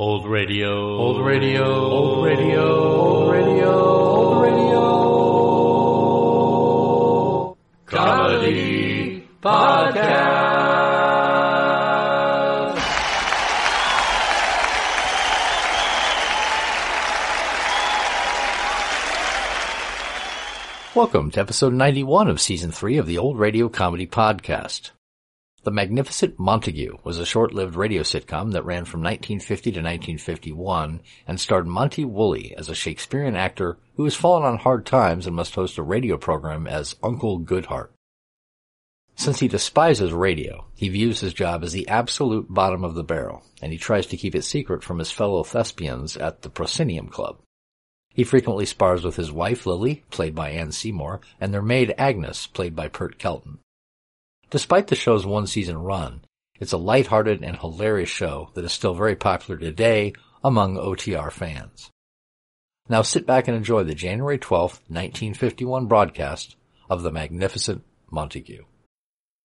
Old radio. Old radio. Old radio. Old radio. Old radio. Comedy podcast. Welcome to episode 91 of season 3 of the Old Radio Comedy Podcast. The Magnificent Montague was a short-lived radio sitcom that ran from 1950 to 1951 and starred Monty Woolley as a Shakespearean actor who has fallen on hard times and must host a radio program as Uncle Goodhart. Since he despises radio, he views his job as the absolute bottom of the barrel, and he tries to keep it secret from his fellow thespians at the Proscenium Club. He frequently spars with his wife Lily, played by Anne Seymour, and their maid Agnes, played by Pert Kelton. Despite the show's one season run, it's a lighthearted and hilarious show that is still very popular today among OTR fans. Now sit back and enjoy the January 12th, 1951 broadcast of The Magnificent Montague.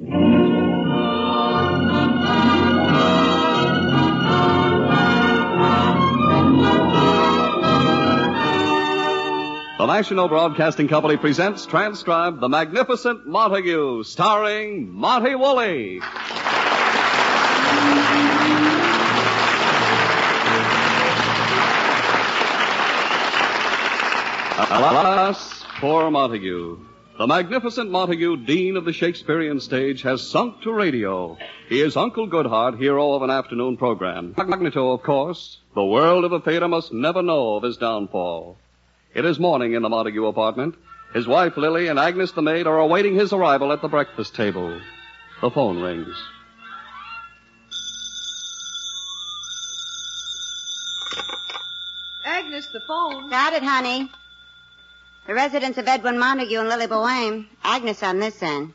The National Broadcasting Company presents transcribed The Magnificent Montague, starring Monty Woolley. Alas, poor Montague. The magnificent Montague, Dean of the Shakespearean stage, has sunk to radio. He is Uncle Goodhart, hero of an afternoon program. Magneto, of course. The world of the theater must never know of his downfall. It is morning in the Montague apartment. His wife Lily and Agnes the maid are awaiting his arrival at the breakfast table. The phone rings. Agnes, the phone. Got it, honey. The residence of Edwin Montague and Lily Boheme. Agnes on this end.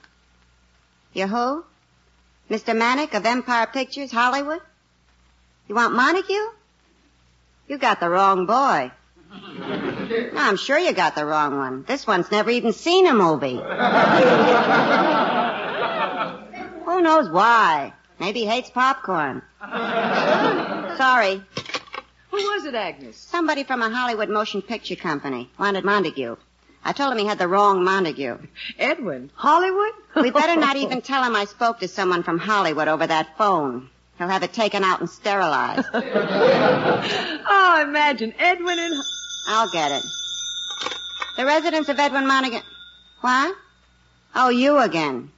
You who? Mr. Manick of Empire Pictures, Hollywood? You want Montague? You got the wrong boy. No, I'm sure you got the wrong one. This one's never even seen a movie. Who knows why? Maybe he hates popcorn. Sorry. Who was it, Agnes? Somebody from a Hollywood motion picture company wanted Montague. I told him he had the wrong Montague. Edwin. Hollywood? We better not even tell him I spoke to someone from Hollywood over that phone. He'll have it taken out and sterilized. oh, imagine Edwin and... I'll get it. The residence of Edwin Montague. What? Oh, you again.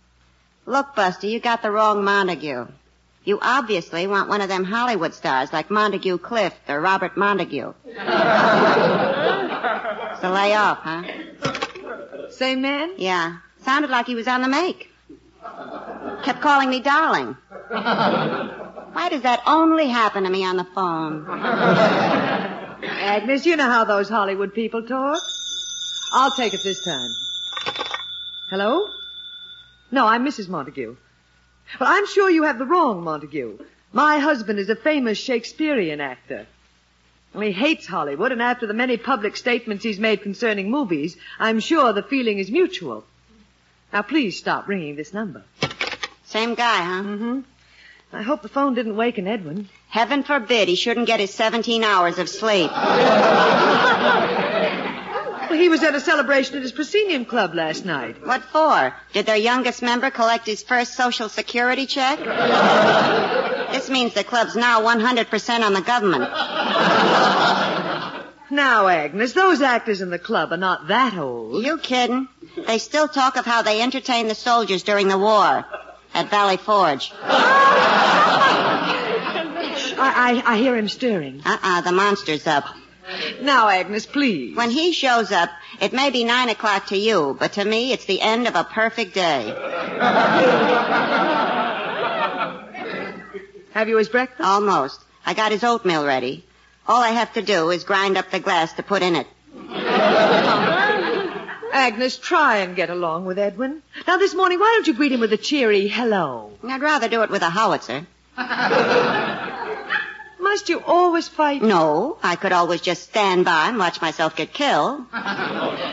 Look, Buster, you got the wrong Montague. You obviously want one of them Hollywood stars like Montgomery Clift or Robert Montgomery. so lay off, huh? Same man? Yeah. Sounded like he was on the make. Kept calling me darling. Why does that only happen to me on the phone? Agnes, you know how those Hollywood people talk. I'll take it this time. Hello? No, I'm Mrs. Montague. Well, I'm sure you have the wrong Montague. My husband is a famous Shakespearean actor. Well, he hates Hollywood, and after the many public statements he's made concerning movies, I'm sure the feeling is mutual. Now, please stop ringing this number. Same guy, huh? Mm-hmm. I hope the phone didn't waken Edwin. Heaven forbid he shouldn't get his 17 hours of sleep. He was at a celebration at his proscenium club last night. What for? Did their youngest member collect his first social security check? this means the club's now 100% on the government. Now, Agnes, those actors in the club are not that old. You kidding? They still talk of how they entertained the soldiers during the war at Valley Forge. I, I, I hear him stirring. Uh-uh, the monster's up. Now, Agnes, please. When he shows up, it may be nine o'clock to you, but to me, it's the end of a perfect day. Have you his breakfast? Almost. I got his oatmeal ready. All I have to do is grind up the glass to put in it. Agnes, try and get along with Edwin. Now, this morning, why don't you greet him with a cheery hello? I'd rather do it with a howitzer. Must you always fight? No, I could always just stand by and watch myself get killed.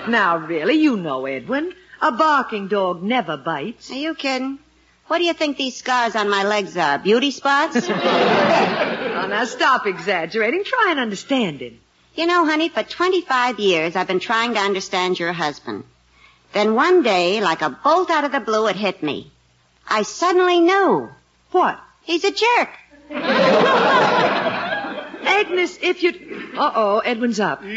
Now, really, you know Edwin. A barking dog never bites. Are you kidding? What do you think these scars on my legs are? Beauty spots? Now, oh, now, stop exaggerating. Try and understand him. You know, honey, for 25 years I've been trying to understand your husband. Then one day, like a bolt out of the blue, it hit me. I suddenly knew. What? He's a jerk. Agnes, if you... Uh-oh, Edwin's up. The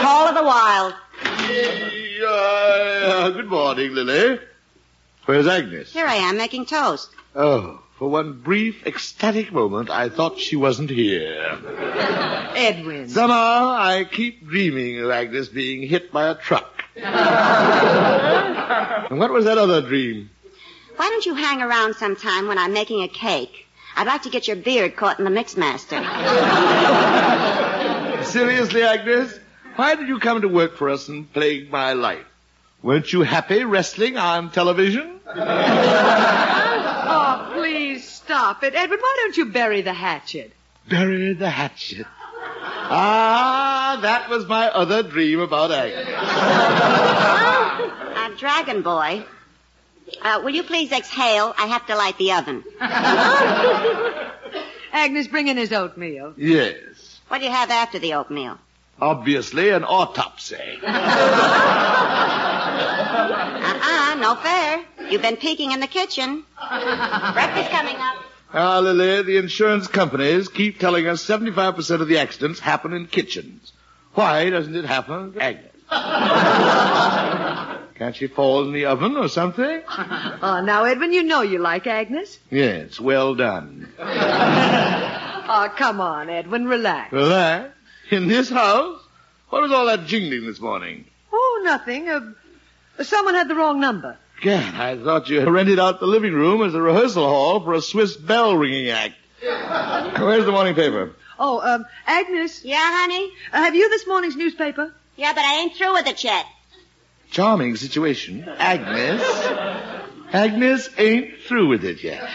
call of the wild. Uh, good morning, Lily. Where's Agnes? Here I am making toast. Oh, for one brief, ecstatic moment, I thought she wasn't here. Edwin. Somehow, I keep dreaming of Agnes being hit by a truck. and what was that other dream? Why don't you hang around sometime when I'm making a cake? I'd like to get your beard caught in the mixmaster. Seriously, Agnes? Why did you come to work for us and plague my life? Weren't you happy wrestling on television? Oh, please stop it. Edwin, why don't you bury the hatchet? Bury the hatchet. Ah, that was my other dream about Agnes. Uh, Dragon Boy. Uh, will you please exhale? I have to light the oven. Agnes, bring in his oatmeal. Yes. What do you have after the oatmeal? Obviously an autopsy. Uh-uh, no fair. You've been peeking in the kitchen. Breakfast coming up. Ah, Lily, the insurance companies keep telling us 75% of the accidents happen in kitchens. Why doesn't it happen Agnes? Can't she fall in the oven or something? Oh, now, Edwin, you know you like Agnes. Yes, well done. Oh, come on, Edwin, relax. Relax. In this house? What was all that jingling this morning? Oh, nothing. Uh, someone had the wrong number. God, I thought you rented out the living room as a rehearsal hall for a Swiss bell ringing act. Where's the morning paper? Oh, um, Agnes, Yeah, honey? uh, have you this morning's newspaper? Yeah, but I ain't through with it yet. Charming situation. Agnes. Agnes ain't through with it yet.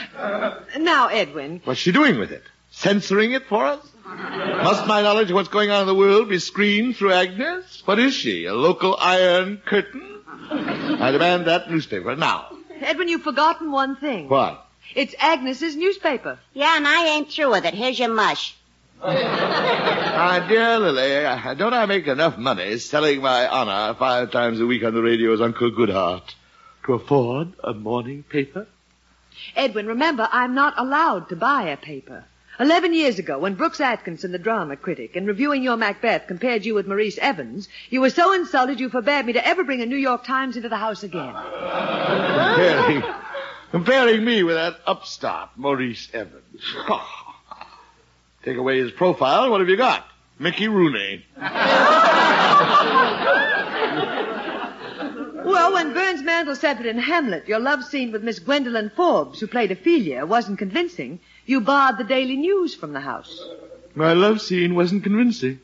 Now, Edwin, What's she doing with it? Censoring it for us? Must my knowledge of what's going on in the world be screened through Agnes? What is she? A local iron curtain? I demand that newspaper now. Edwin, you've forgotten one thing. What? It's Agnes's newspaper. Yeah, and I ain't through with it. Here's your mush. My dear Lily, don't I make enough money selling my honor five times a week on the radio as Uncle Goodhart to afford a morning paper? Edwin, remember, I'm not allowed to buy a paper. Eleven years ago, when Brooks Atkinson, the drama critic, in reviewing your Macbeth, compared you with Maurice Evans, you were so insulted you forbade me to ever bring a New York Times into the house again. Comparing, comparing me with that upstart, Maurice Evans. Oh, Take away his profile, what have you got? Mickey Rooney. Well, when Burns Mantle said that in Hamlet, your love scene with Miss Gwendolyn Forbes, who played Ophelia, wasn't convincing, you barred the Daily News from the house. My love scene wasn't convincing.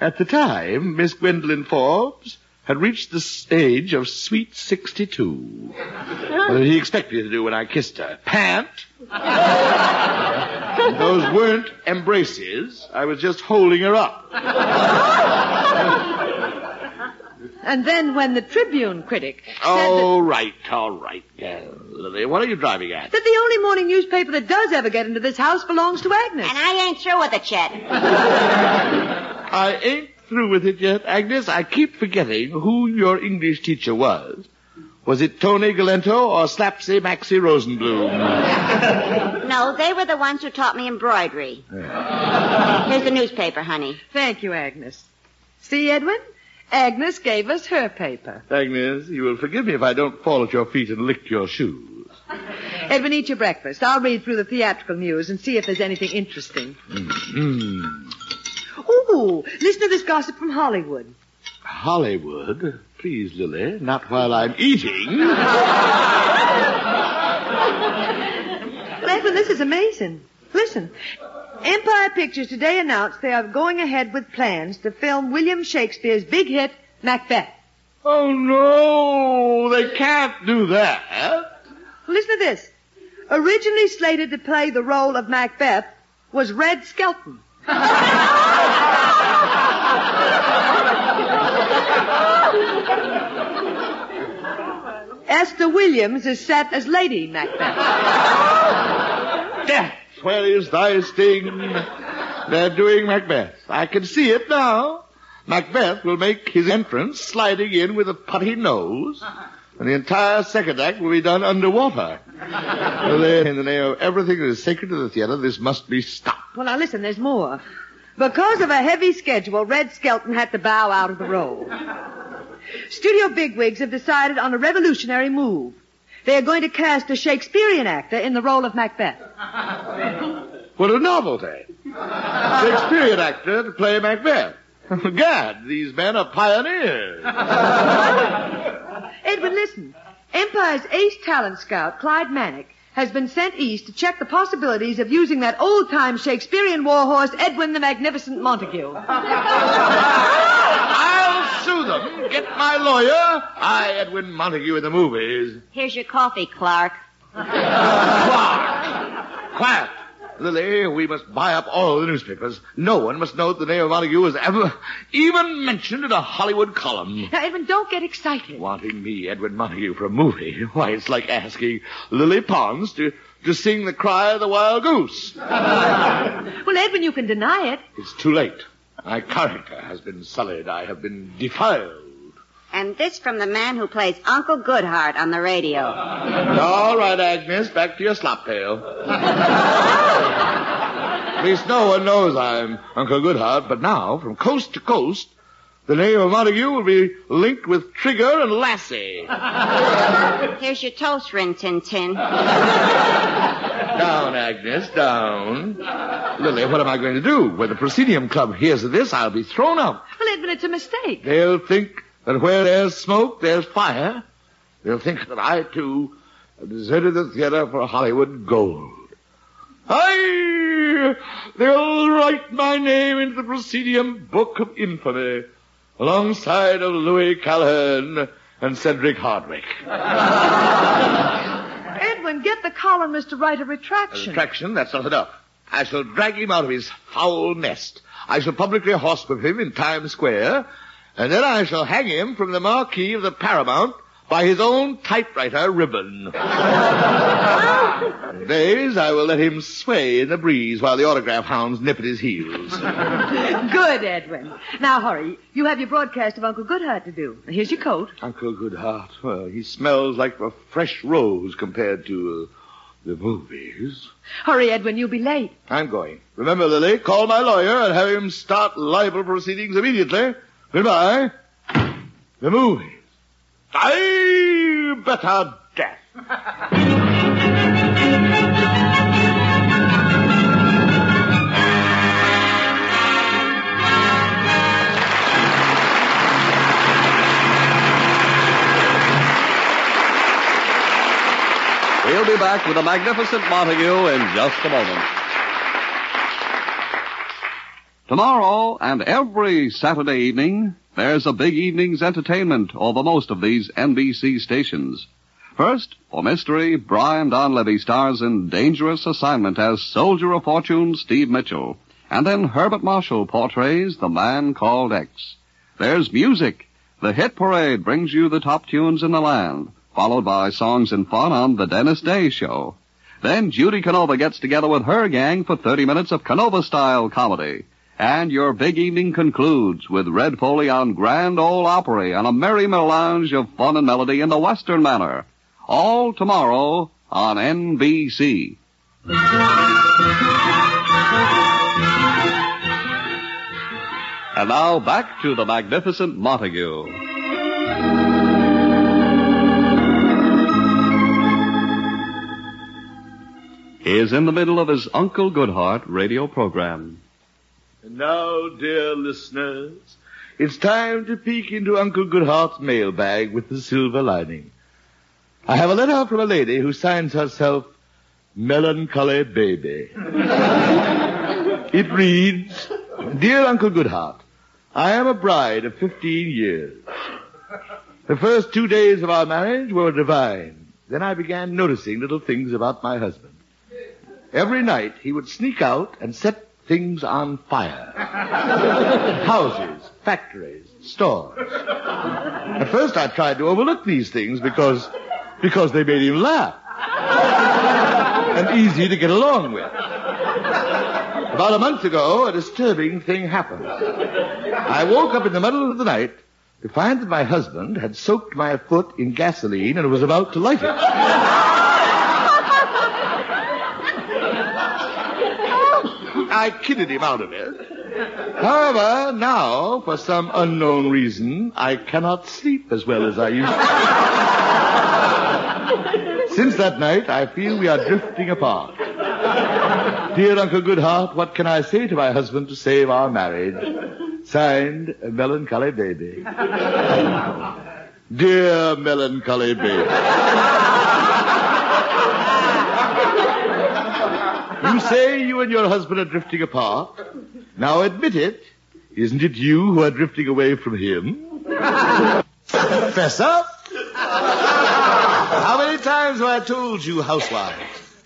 At the time, Miss Gwendolyn Forbes had reached the age of sweet 62. What did he expect me to do when I kissed her? Pant? Those weren't embraces. I was just holding her up. And then when the Tribune critic said All right, all right, uh, Lily. What are you driving at? that, that the only morning newspaper that does ever get into this house belongs to Agnes. And I ain't through with it yet. I ain't through with it yet, Agnes. I keep forgetting who your English teacher was. Was it Tony Galento or Slapsy Maxie Rosenbloom? No, they were the ones who taught me embroidery. Here's the newspaper, honey. Thank you, Agnes. See, Edwin? Agnes gave us her paper. Agnes, you will forgive me if I don't fall at your feet and lick your shoes. Edwin, eat your breakfast. I'll read through the theatrical news and see if there's anything interesting. Mm. Ooh, listen to this gossip from Hollywood. Hollywood? Please, Lily, not while I'm eating. Well, Edwin, Edwin, this is amazing. Listen. Empire Pictures today announced they are going ahead with plans to film William Shakespeare's big hit, Macbeth. Oh no, they can't do that. Listen to this. Originally slated to play the role of Macbeth was Red Skelton. Esther Williams is set as Lady Macbeth. Death, where is thy sting? They're doing Macbeth. I can see it now. Macbeth will make his entrance sliding in with a putty nose, uh-huh. and the entire second act will be done underwater. Well, In the name of everything that is sacred to the theater, this must be stopped. Well, now listen, there's more. Because of a heavy schedule, Red Skelton had to bow out of the role. Studio bigwigs have decided on a revolutionary move. They are going to cast a Shakespearean actor in the role of Macbeth. What a novelty. Shakespearean actor to play Macbeth. Gad, these men are pioneers. Edwin, listen. Empire's ace talent scout, Clyde Manick, has been sent east to check the possibilities of using that old-time Shakespearean warhorse, Edwin the Magnificent Montague. I'll sue them. Get my lawyer. I, Edwin Montague in the movies. Here's your coffee, Clark. Clark. Quiet. Lily, we must buy up all the newspapers. No one must know that the name of Montague was ever even mentioned in a Hollywood column. Now, Edwin, don't get excited. Wanting me, Edwin Montague, for a movie. Why, it's like asking Lily Pons to, to sing the cry of the wild goose. Well, Edwin, you can deny it. It's too late. My character has been sullied. I have been defiled. And this from the man who plays Uncle Goodhart on the radio. All right, Agnes, back to your slop pail. At least no one knows I'm Uncle Goodhart, but now, from coast to coast, the name of Montague will be linked with Trigger and Lassie. Here's your toast, Rin Tin Tin. Down, Agnes, down. Lily, what am I going to do? When the Proscenium Club hears of this, I'll be thrown out. Well, Edwin, it's a mistake. They'll think that where there's smoke, there's fire. They'll think that I, too, have deserted the theater for Hollywood gold. I, they'll write my name into the Proscenium Book of Infamy, alongside of Louis Calhern and Cedric Hardwicke. Edwin, get the columnist to write a retraction. Retraction? that's not enough. I shall drag him out of his foul nest. I shall publicly horsewhip him in Times Square, and then I shall hang him from the marquee of the Paramount by his own typewriter ribbon. Days I will let him sway in the breeze while the autograph hounds nip at his heels. Good, Edwin. Now hurry. You have your broadcast of Uncle Goodhart to do. Here's your coat. Uncle Goodhart, well, he smells like a fresh rose compared to uh, the movies. Hurry, Edwin. You'll be late. I'm going. Remember, Lily, call my lawyer and have him start libel proceedings immediately. Goodbye. The movies. I better death. We'll be back with the magnificent Montague in just a moment. Tomorrow and every Saturday evening, there's a big evening's entertainment over most of these NBC stations. First, for mystery, Brian Donlevy stars in Dangerous Assignment as Soldier of Fortune Steve Mitchell. And then Herbert Marshall portrays The Man Called X. There's music. The Hit Parade brings you the top tunes in the land, followed by songs and fun on The Dennis Day Show. Then Judy Canova gets together with her gang for 30 minutes of Canova-style comedy. And your big evening concludes with Red Foley on Grand Ole Opry and a merry melange of fun and melody in the Western manner. All tomorrow on NBC. And now back to the magnificent Montague. He is in the middle of his Uncle Goodhart radio program. Now, dear listeners, it's time to peek into Uncle Goodhart's mailbag with the silver lining. I have a letter from a lady who signs herself Melancholy Baby. it reads, Dear Uncle Goodhart, I am a bride of 15 years. The first two days of our marriage were divine. Then I began noticing little things about my husband. Every night he would sneak out and set things on fire. Houses, factories, stores. At first I tried to overlook these things because, because they made him laugh. and easy to get along with. About a month ago, a disturbing thing happened. I woke up in the middle of the night to find that my husband had soaked my foot in gasoline and was about to light it. I kidded him out of it. However, now, for some unknown reason, I cannot sleep as well as I used to. Since that night, I feel we are drifting apart. Dear Uncle Goodhart, what can I say to my husband to save our marriage? Signed, Melancholy Baby. Dear Melancholy Baby. You say you and your husband are drifting apart. Now admit it. Isn't it you who are drifting away from him? Fess up. How many times have I told you, housewives?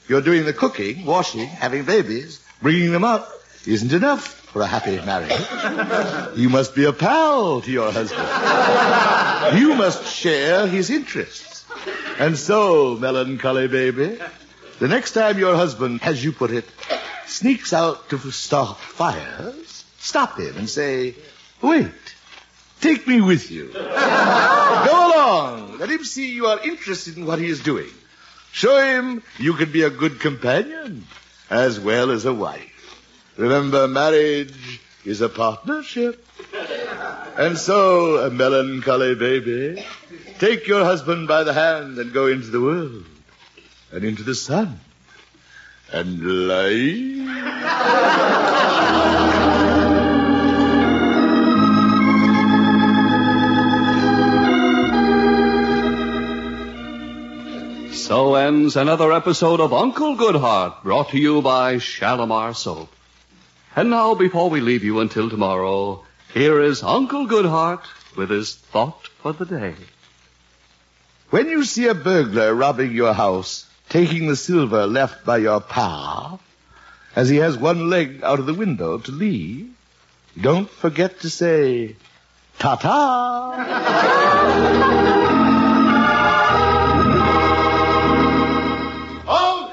You're doing the cooking, washing, having babies, bringing them up isn't enough for a happy marriage. You must be a pal to your husband. You must share his interests. And so, melancholy baby, the next time your husband, as you put it, sneaks out to start fires, stop him and say, wait, take me with you. Go along. Let him see you are interested in what he is doing. Show him you can be a good companion as well as a wife. Remember, marriage is a partnership. And so, a melancholy baby, take your husband by the hand and go into the world and into the sun and light. So ends another episode of Uncle Goodhart, brought to you by Shalimar Soap. And now, before we leave you until tomorrow, here is Uncle Goodhart with his thought for the day. When you see a burglar robbing your house, taking the silver left by your pa, as he has one leg out of the window to leave, don't forget to say, ta-ta!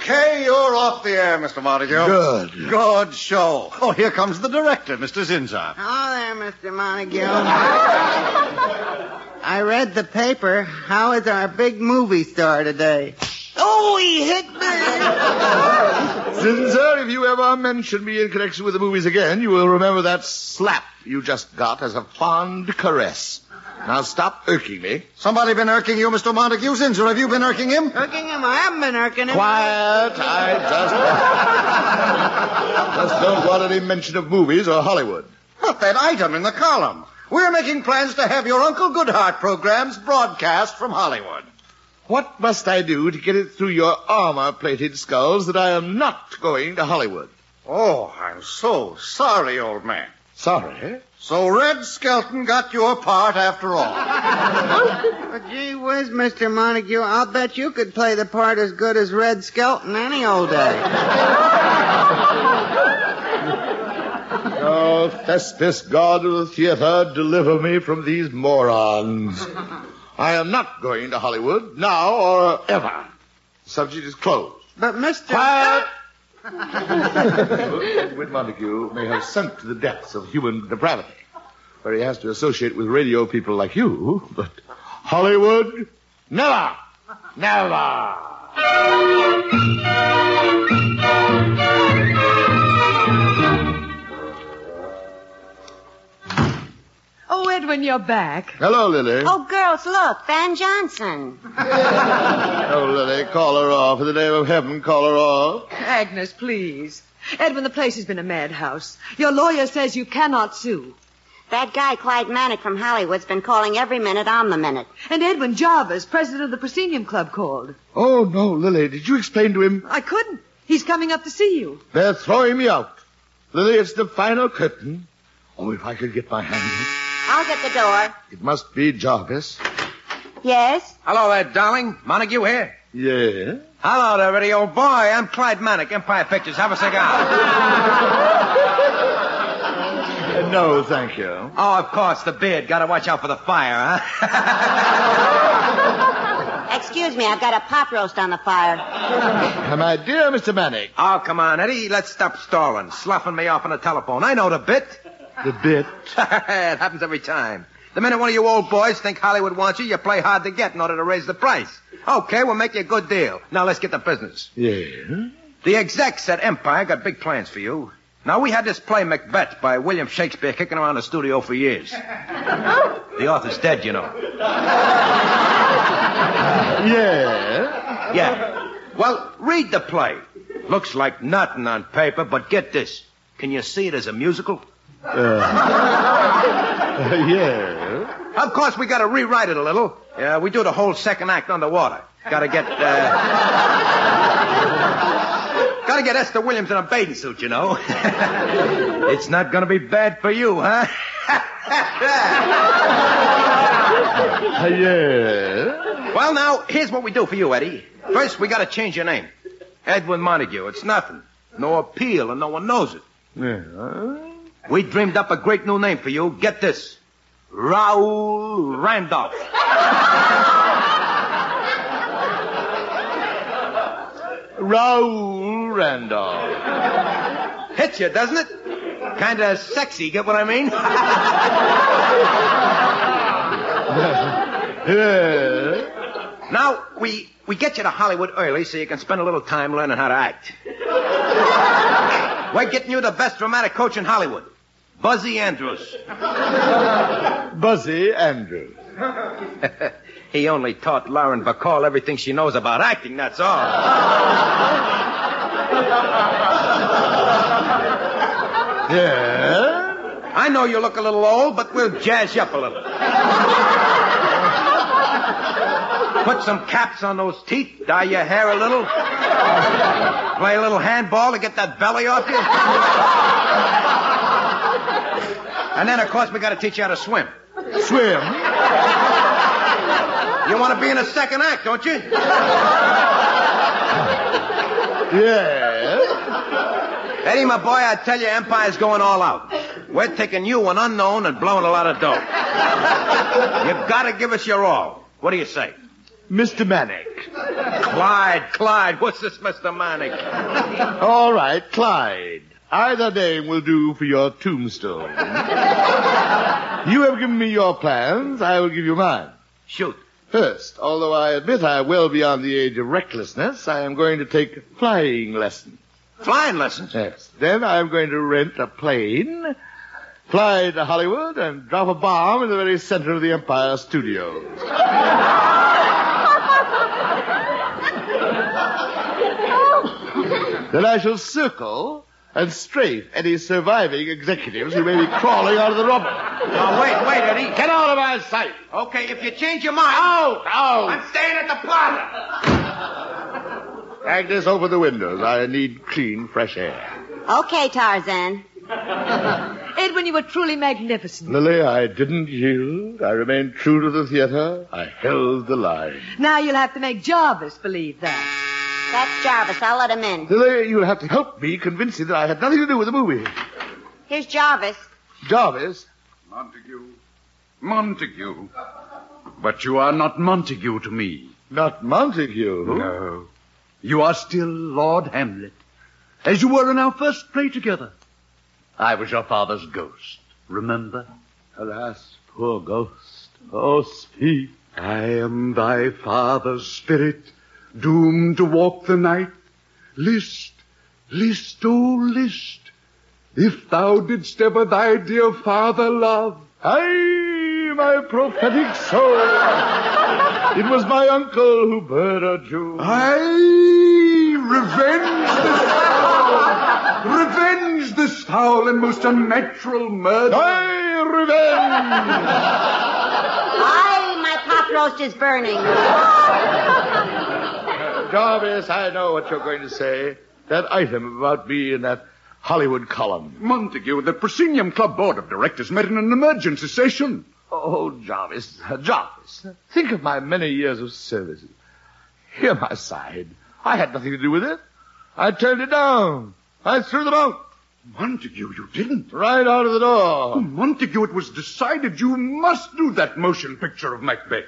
Okay, you're off the air, Mr. Montague. Good. Good show. Oh, here comes the director, Mr. Zinzar. Oh, there, Mr. Montague. I read the paper. How is our big movie star today? Oh, he hit me. Zinzer, if you ever mention me in connection with the movies again, you will remember that slap you just got as a fond caress. Now stop irking me. Somebody been irking you, Mr. Montague? Zinzar, have you been irking him? Irking him? I haven't been irking him. Quiet. I just, just don't want any mention of movies or Hollywood. But that item in the column. We're making plans to have your Uncle Goodhart programs broadcast from Hollywood. What must I do to get it through your armor-plated skulls that I am not going to Hollywood? Oh, I'm so sorry, old man. Sorry? So Red Skelton got your part after all. But oh, gee whiz, Mr. Montague, I'll bet you could play the part as good as Red Skelton any old day. Oh, Thespis, God of the theater, deliver me from these morons. I am not going to Hollywood, now or ever. The subject is closed. But Mr. Quiet! Edwin Montague may have sunk to the depths of human depravity, where he has to associate with radio people like you, but Hollywood, never! Never! Edwin, you're back. Hello, Lily. Oh, girls, look, Van Johnson. Oh, Lily, call her off. In the name of heaven, call her off. Agnes, please. Edwin, the place has been a madhouse. Your lawyer says you cannot sue. That guy, Clyde Manick from Hollywood's been calling every minute on the minute. And Edwin Jarvis, president of the Proscenium Club, called. Oh, no, Lily. Did you explain to him? I couldn't. He's coming up to see you. They're throwing me out. Lily, it's the final curtain. Oh, if I could get my hand in I'll get the door. it. It must be Jarvis. Yes? Hello there, darling. Montague here. Yeah? Hello there, Eddie, old boy. I'm Clyde Manick, Empire Pictures. Have a cigar. No, thank you. oh, of course, the beard. Gotta watch out for the fire, huh? Excuse me, I've got a pot roast on the fire. My dear Mr. Manick, oh, come on, Eddie. Let's stop stalling. Sloughing me off on the telephone. I know the bit. The bit. it happens every time. The minute one of you old boys think Hollywood wants you, you play hard to get in order to raise the price. Okay, we'll make you a good deal. Now let's get to business. Yeah? The execs at Empire got big plans for you. Now, we had this play, Macbeth, by William Shakespeare, kicking around the studio for years. the author's dead, you know. Yeah? Yeah. Well, read the play. Looks like nothing on paper, but get this. Can you see it as a musical? Uh, yeah? Of course, we gotta rewrite it a little. Yeah, we do the whole second act underwater. Gotta get, uh... gotta get Esther Williams in a bathing suit, you know. it's not gonna be bad for you, huh? Uh, yeah? well, now, here's what we do for you, Eddie. First, we gotta change your name. Edwin Montague. It's nothing. No appeal, and no one knows it. Yeah? We dreamed up a great new name for you. Get this. Raoul Randolph. Raoul Randolph. Hits you, doesn't it? Kinda sexy, get what I mean? Yeah? now, we, we get you to Hollywood early so you can spend a little time learning how to act. We're getting you the best dramatic coach in Hollywood. Buzzy Andrews. Buzzy Andrews. he only taught Lauren Bacall everything she knows about acting, that's all. Yeah? I know you look a little old, but we'll jazz you up a little. Put some caps on those teeth, dye your hair a little, play a little handball to get that belly off you. And then, of course, we got to teach you how to swim. Swim? You want to be in a second act, don't you? Yeah? Eddie, my boy, I tell you, Empire's going all out. We're taking you, an unknown, and blowing a lot of dough. You've got to give us your all. What do you say? Mr. Manick. Clyde, Clyde, what's this, Mr. Manick? All right, Clyde. Either name will do for your tombstone. you have given me your plans, I will give you mine. Shoot. First, although I admit I am well beyond the age of recklessness, I am going to take flying lessons. Flying lessons? Yes. Then I am going to rent a plane, fly to Hollywood, and drop a bomb in the very center of the Empire Studios. then I shall circle and strafe any surviving executives who may be crawling out of the rubble. Oh, wait, wait, Eddie. Get out of my sight! Okay, if you change your mind. Out! Out! I'm staying at the plaza. Agnes, open the windows. I need clean, fresh air. Okay, Tarzan. Edwin, you were truly magnificent. Lily, I didn't yield. I remained true to the theater. I held the line. Now you'll have to make Jarvis believe that. That's Jarvis. I'll let him in. Lily, you'll have to help me convince him that I had nothing to do with the movie. Here's Jarvis. Jarvis, Montague. Montague. But you are not Montague to me. not Montague. No. You are still Lord Hamlet, as you were in our first play together. I was your father's ghost, remember? Alas, poor ghost. Oh, speak. I am thy father's spirit, doomed to walk the night. List, list, oh, list. If thou didst ever thy dear father love, Aye, my prophetic soul. it was my uncle who murdered you. I revenge the sorrow, revenge Avenge this foul and most unnatural murder. I revenge! Aye, my pot roast is burning. Jarvis, I know what you're going to say. That item about me in that Hollywood column. Montague, the Proscenium Club Board of Directors met in an emergency session. Oh, Jarvis, Jarvis, think of my many years of service. Hear my side. I had nothing to do with it. I turned it down. I threw them out. Montague, you didn't. Right out of the Oh, door. Montague, it was decided you must do that motion picture of Macbeth.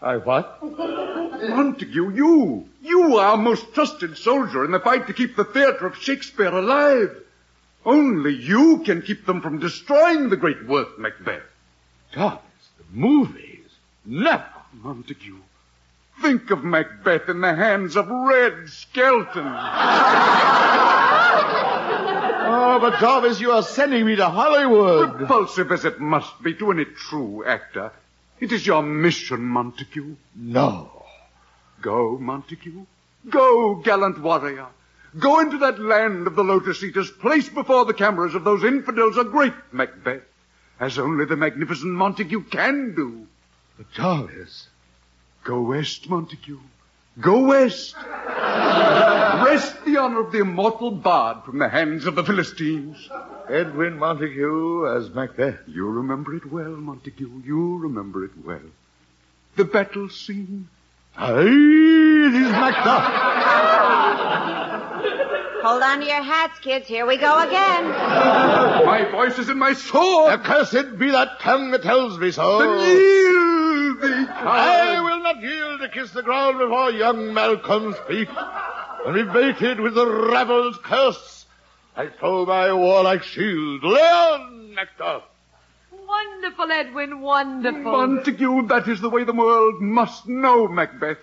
I what? Montague, you, you are our most trusted soldier in the fight to keep the theater of Shakespeare alive. Only you can keep them from destroying the great work, Macbeth. Jarvis, the movies. Never. Montague, think of Macbeth in the hands of Red Skelton. Oh, but Jarvis, you are sending me to Hollywood. Repulsive as it must be to any true actor, it is your mission, Montague. No. Go, Montague. Go, gallant warrior. Go into that land of the Lotus Eaters. Place before the cameras of those infidels a great Macbeth, as only the magnificent Montague can do. But Jarvis. Go west, Montague. Go west. Wrest the honor of the immortal bard from the hands of the Philistines. Edwin Montague as Macbeth. You remember it well, Montague. You remember it well. The battle scene. Aye, it is Macduff. Hold on to your hats, kids. Here we go again. My voice is in my sword. Accursed be that tongue that tells me so. Then yield thee, I will not yield to kiss the ground before young Malcolm's feet. And be baited with the rabble's curse, I throw my warlike shield. Leon Macduff. Wonderful, Edwin, wonderful. Montague, that is the way the world must know Macbeth.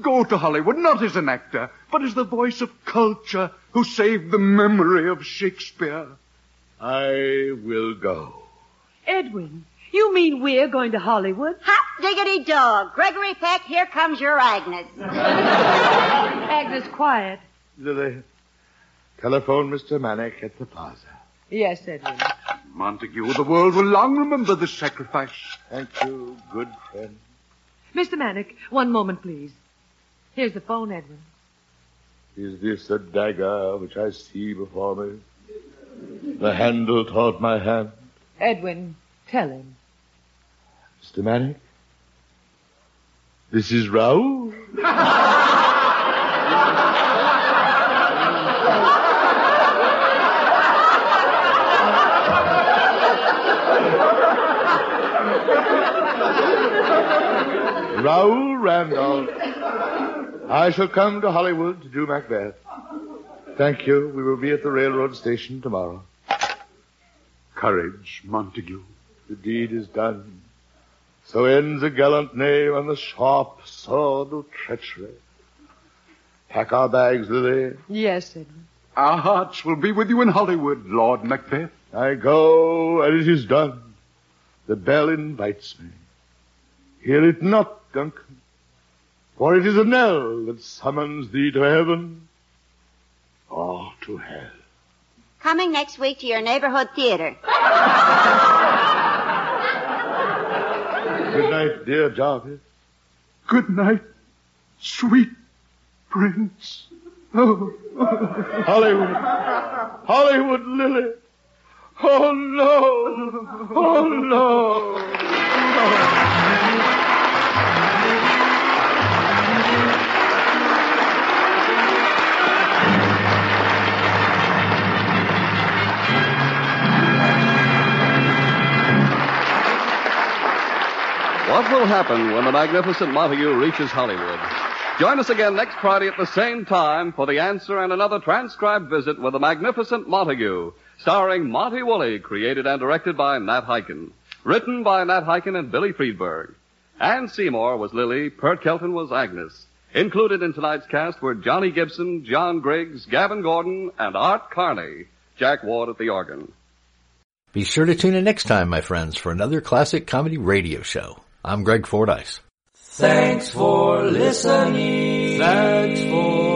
Go to Hollywood, not as an actor, but as the voice of culture who saved the memory of Shakespeare. I will go. Edwin, you mean we're going to Hollywood? Hot diggity dog. Gregory Peck, here comes your Agnes. Agnes, quiet. Lily, telephone Mr. Manick at the plaza. Yes, Edwin. Montague, the world will long remember this sacrifice. Thank you, good friend. Mr. Manick, one moment, please. Here's the phone, Edwin. Is this the dagger which I see before me? The handle toward my hand. Edwin, tell him. Mr. Manick? This is Raoul? Raoul Randolph. I shall come to Hollywood to do Macbeth. Thank you. We will be at the railroad station tomorrow. Courage, Montague. The deed is done. So ends a gallant name and the sharp sword of treachery. Pack our bags, Lily. Yes, Edwin. Our hearts will be with you in Hollywood, Lord Macbeth. I go, and it is done. The bell invites me. Hear it not, Duncan, for it is a knell that summons thee to heaven or to hell. Coming next week to your neighborhood theater. Good night, dear Jarvis. Good night, sweet prince. Oh. Hollywood. Hollywood Lily. Oh no. Oh no. What happen when the magnificent Montague reaches Hollywood? Join us again next Friday at the same time for the answer and another transcribed visit with the magnificent Montague, starring Monty Woolley, created and directed by Nat Hiken. Written by Nat Hiken and Billy Friedberg. Anne Seymour was Lily, Pert Kelton was Agnes. Included in tonight's cast were Johnny Gibson, John Griggs, Gavin Gordon, and Art Carney. Jack Ward at the organ. Be sure to tune in next time, my friends, for another classic comedy radio show. I'm Greg Fordyce. Thanks for listening. Thanks for